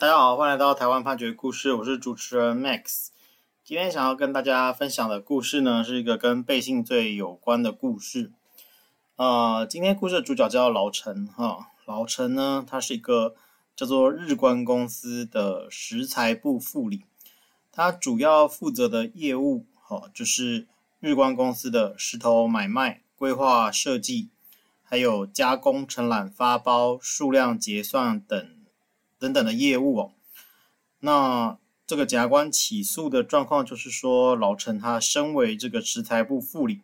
大家好，欢迎来到台湾判决故事，我是主持人 Max。今天想要跟大家分享的故事呢，是一个跟背信罪有关的故事。呃，今天故事的主角叫老陈哈，老陈呢，他是一个叫做日光公司的石材部副理，他主要负责的业务哈，就是日光公司的石头买卖、规划设计，还有加工、承揽、发包、数量结算等。等等的业务哦，那这个检察官起诉的状况就是说，老陈他身为这个石材部副理，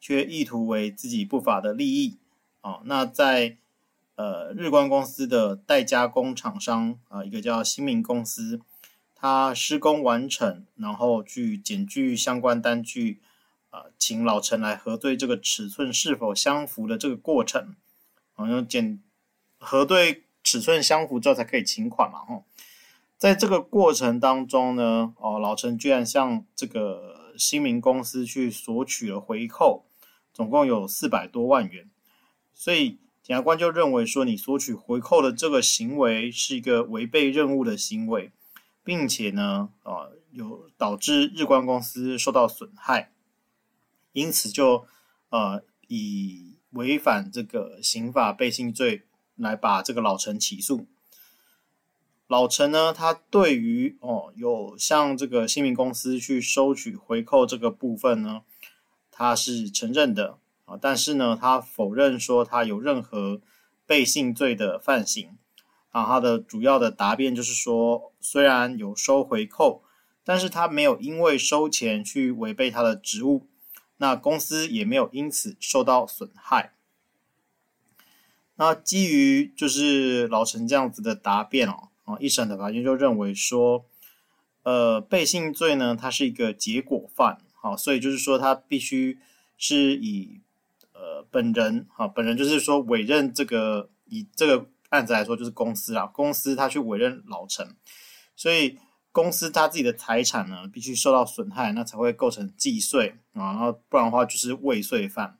却意图为自己不法的利益啊。那在呃日光公司的代加工厂商啊，一个叫新民公司，他施工完成，然后去检具相关单据啊，请老陈来核对这个尺寸是否相符的这个过程，好像检核对。尺寸相符之后才可以请款嘛，吼，在这个过程当中呢，哦，老陈居然向这个新民公司去索取了回扣，总共有四百多万元，所以检察官就认为说，你索取回扣的这个行为是一个违背任务的行为，并且呢，啊，有导致日光公司受到损害，因此就呃以违反这个刑法背信罪。来把这个老陈起诉。老陈呢，他对于哦有向这个新民公司去收取回扣这个部分呢，他是承认的啊，但是呢，他否认说他有任何背信罪的犯行啊。他的主要的答辩就是说，虽然有收回扣，但是他没有因为收钱去违背他的职务，那公司也没有因此受到损害。那基于就是老陈这样子的答辩哦，啊，一审的法院就认为说，呃，背信罪呢，它是一个结果犯，好，所以就是说他必须是以呃本人，哈，本人就是说委任这个以这个案子来说就是公司啦，公司他去委任老陈，所以公司他自己的财产呢必须受到损害，那才会构成既遂啊，然后不然的话就是未遂犯。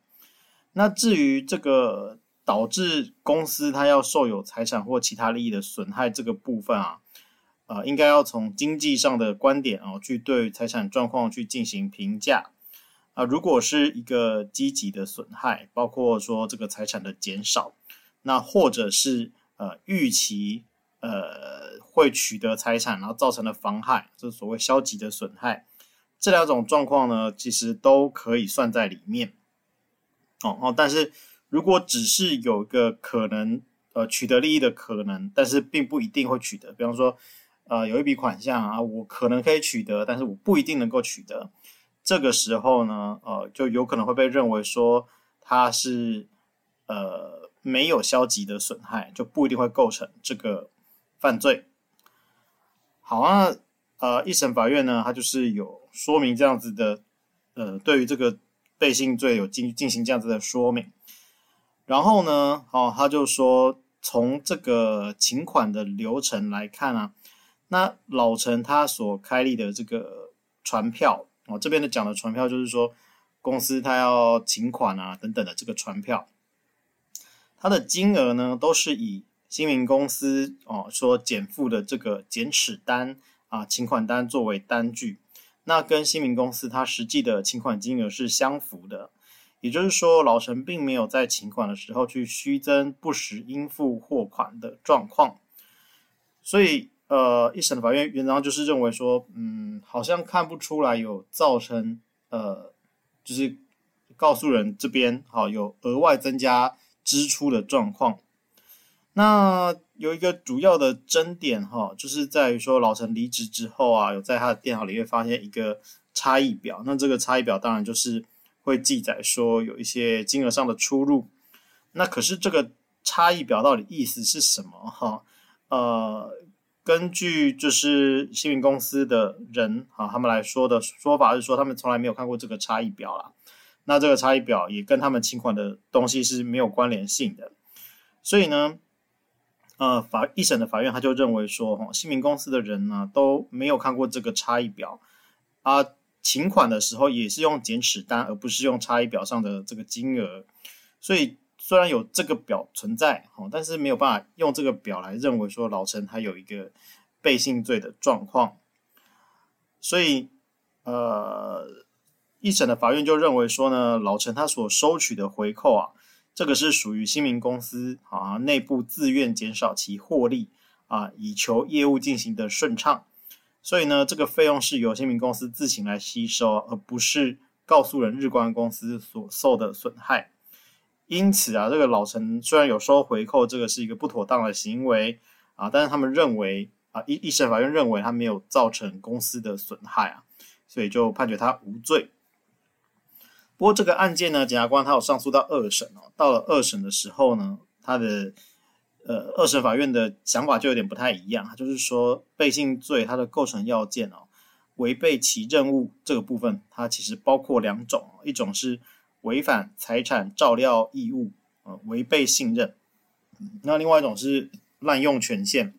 那至于这个。导致公司它要受有财产或其他利益的损害这个部分啊，呃，应该要从经济上的观点啊，去对财产状况去进行评价啊。如果是一个积极的损害，包括说这个财产的减少，那或者是呃预期呃会取得财产，然后造成的妨害，就是所谓消极的损害，这两种状况呢，其实都可以算在里面。哦哦，但是。如果只是有个可能，呃，取得利益的可能，但是并不一定会取得。比方说，呃，有一笔款项啊，我可能可以取得，但是我不一定能够取得。这个时候呢，呃，就有可能会被认为说它是呃没有消极的损害，就不一定会构成这个犯罪。好啊，呃，一审法院呢，它就是有说明这样子的，呃，对于这个背信罪有进进行这样子的说明。然后呢，哦，他就说，从这个请款的流程来看啊，那老陈他所开立的这个传票，哦，这边的讲的传票就是说，公司他要请款啊等等的这个传票，它的金额呢都是以新民公司哦所减负的这个减尺单啊请款单作为单据，那跟新民公司它实际的请款金额是相符的。也就是说，老陈并没有在请款的时候去虚增不实应付货款的状况，所以，呃，一审的法院原则上就是认为说，嗯，好像看不出来有造成，呃，就是告诉人这边好有额外增加支出的状况。那有一个主要的争点哈，就是在于说，老陈离职之后啊，有在他的电脑里面发现一个差异表，那这个差异表当然就是。会记载说有一些金额上的出入，那可是这个差异表到底意思是什么？哈，呃，根据就是新民公司的人哈，他们来说的说法是说，他们从来没有看过这个差异表啦。那这个差异表也跟他们请款的东西是没有关联性的，所以呢，呃，法一审的法院他就认为说，哈，新民公司的人呢都没有看过这个差异表啊。请款的时候也是用检尺单，而不是用差异表上的这个金额。所以虽然有这个表存在，但是没有办法用这个表来认为说老陈他有一个背信罪的状况。所以，呃，一审的法院就认为说呢，老陈他所收取的回扣啊，这个是属于新民公司啊内部自愿减少其获利啊，以求业务进行的顺畅。所以呢，这个费用是由新民公司自行来吸收，而不是告诉人日光公司所受的损害。因此啊，这个老陈虽然有收回扣，这个是一个不妥当的行为啊，但是他们认为啊，一一审法院认为他没有造成公司的损害啊，所以就判决他无罪。不过这个案件呢，检察官他有上诉到二审哦，到了二审的时候呢，他的呃二审法院的想法就有点不太一样，就是说背信罪它的构成要件哦，违背其任务这个部分，它其实包括两种，一种是。违反财产照料义务，呃，违背信任。那另外一种是滥用权限。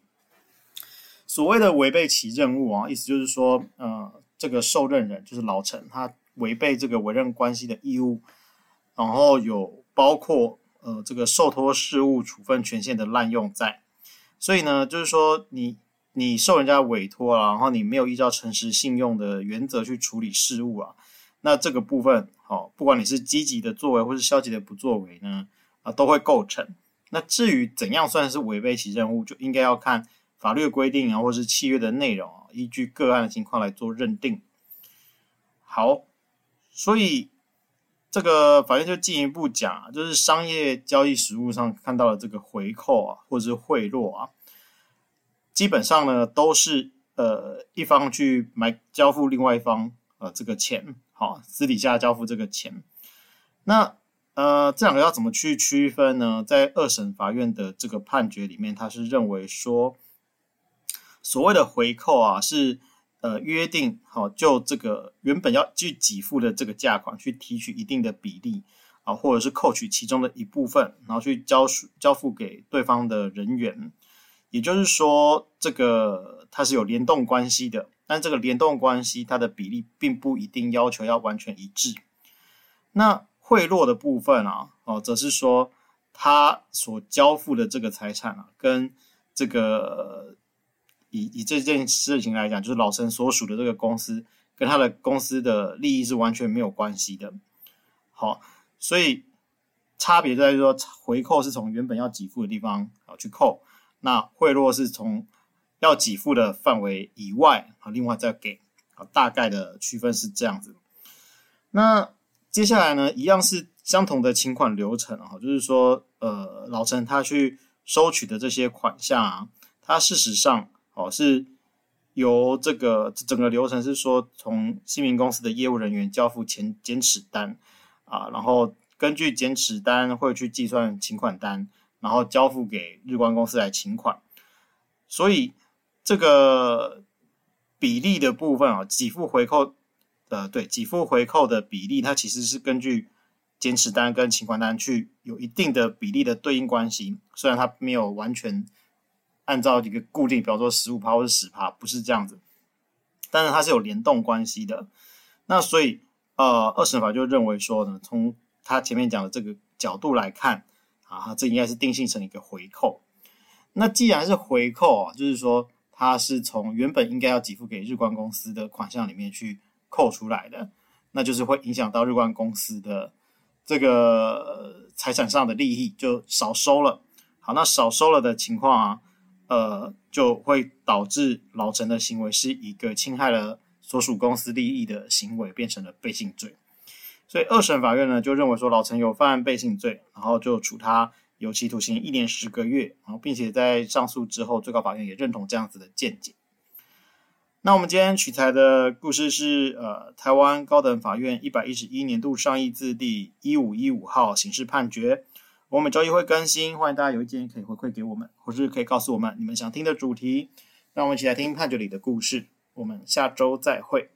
所谓的违背其任务啊，意思就是说，呃，这个受任人就是老陈，他违背这个委任关系的义务，然后有包括呃这个受托事务处分权限的滥用在。所以呢，就是说你你受人家委托啊，然后你没有依照诚实信用的原则去处理事务啊。那这个部分，好，不管你是积极的作为或是消极的不作为呢，啊，都会构成。那至于怎样算是违背其任务，就应该要看法律的规定啊，或是契约的内容啊，依据个案的情况来做认定。好，所以这个法院就进一步讲，就是商业交易实务上看到的这个回扣啊，或者是贿赂啊，基本上呢都是呃一方去买交付另外一方呃这个钱。好，私底下交付这个钱，那呃，这两个要怎么去区分呢？在二审法院的这个判决里面，他是认为说，所谓的回扣啊，是呃约定好，就这个原本要去给付的这个价款，去提取一定的比例啊，或者是扣取其中的一部分，然后去交交付给对方的人员，也就是说，这个它是有联动关系的。但这个联动关系，它的比例并不一定要求要完全一致。那贿赂的部分啊，哦，则是说他所交付的这个财产啊，跟这个以以这件事情来讲，就是老陈所属的这个公司，跟他的公司的利益是完全没有关系的。好，所以差别在于说，回扣是从原本要给付的地方啊去扣，那贿赂是从。要给付的范围以外啊，另外再给啊，大概的区分是这样子。那接下来呢，一样是相同的请款流程啊，就是说，呃，老陈他去收取的这些款项啊，他事实上哦是由这个整个流程是说，从新民公司的业务人员交付前检齿单啊，然后根据检齿单会去计算请款单，然后交付给日光公司来请款，所以。这个比例的部分啊，给付回扣，呃，对，给付回扣的比例，它其实是根据检齿单跟请款单去有一定的比例的对应关系。虽然它没有完全按照一个固定，比方说十五趴或者十趴，不是这样子，但是它是有联动关系的。那所以，呃，二审法就认为说呢，从他前面讲的这个角度来看，啊，这应该是定性成一个回扣。那既然是回扣啊，就是说。它是从原本应该要给付给日光公司的款项里面去扣出来的，那就是会影响到日光公司的这个财产上的利益，就少收了。好，那少收了的情况啊，呃，就会导致老陈的行为是一个侵害了所属公司利益的行为，变成了背信罪。所以二审法院呢就认为说老陈有犯背信罪，然后就处他。有期徒刑一年十个月，然后并且在上诉之后，最高法院也认同这样子的见解。那我们今天取材的故事是呃，台湾高等法院一百一十一年度上议字第一五一五号刑事判决。我们周一会更新，欢迎大家有意见可以回馈给我们，或是可以告诉我们你们想听的主题，让我们一起来听判决里的故事。我们下周再会。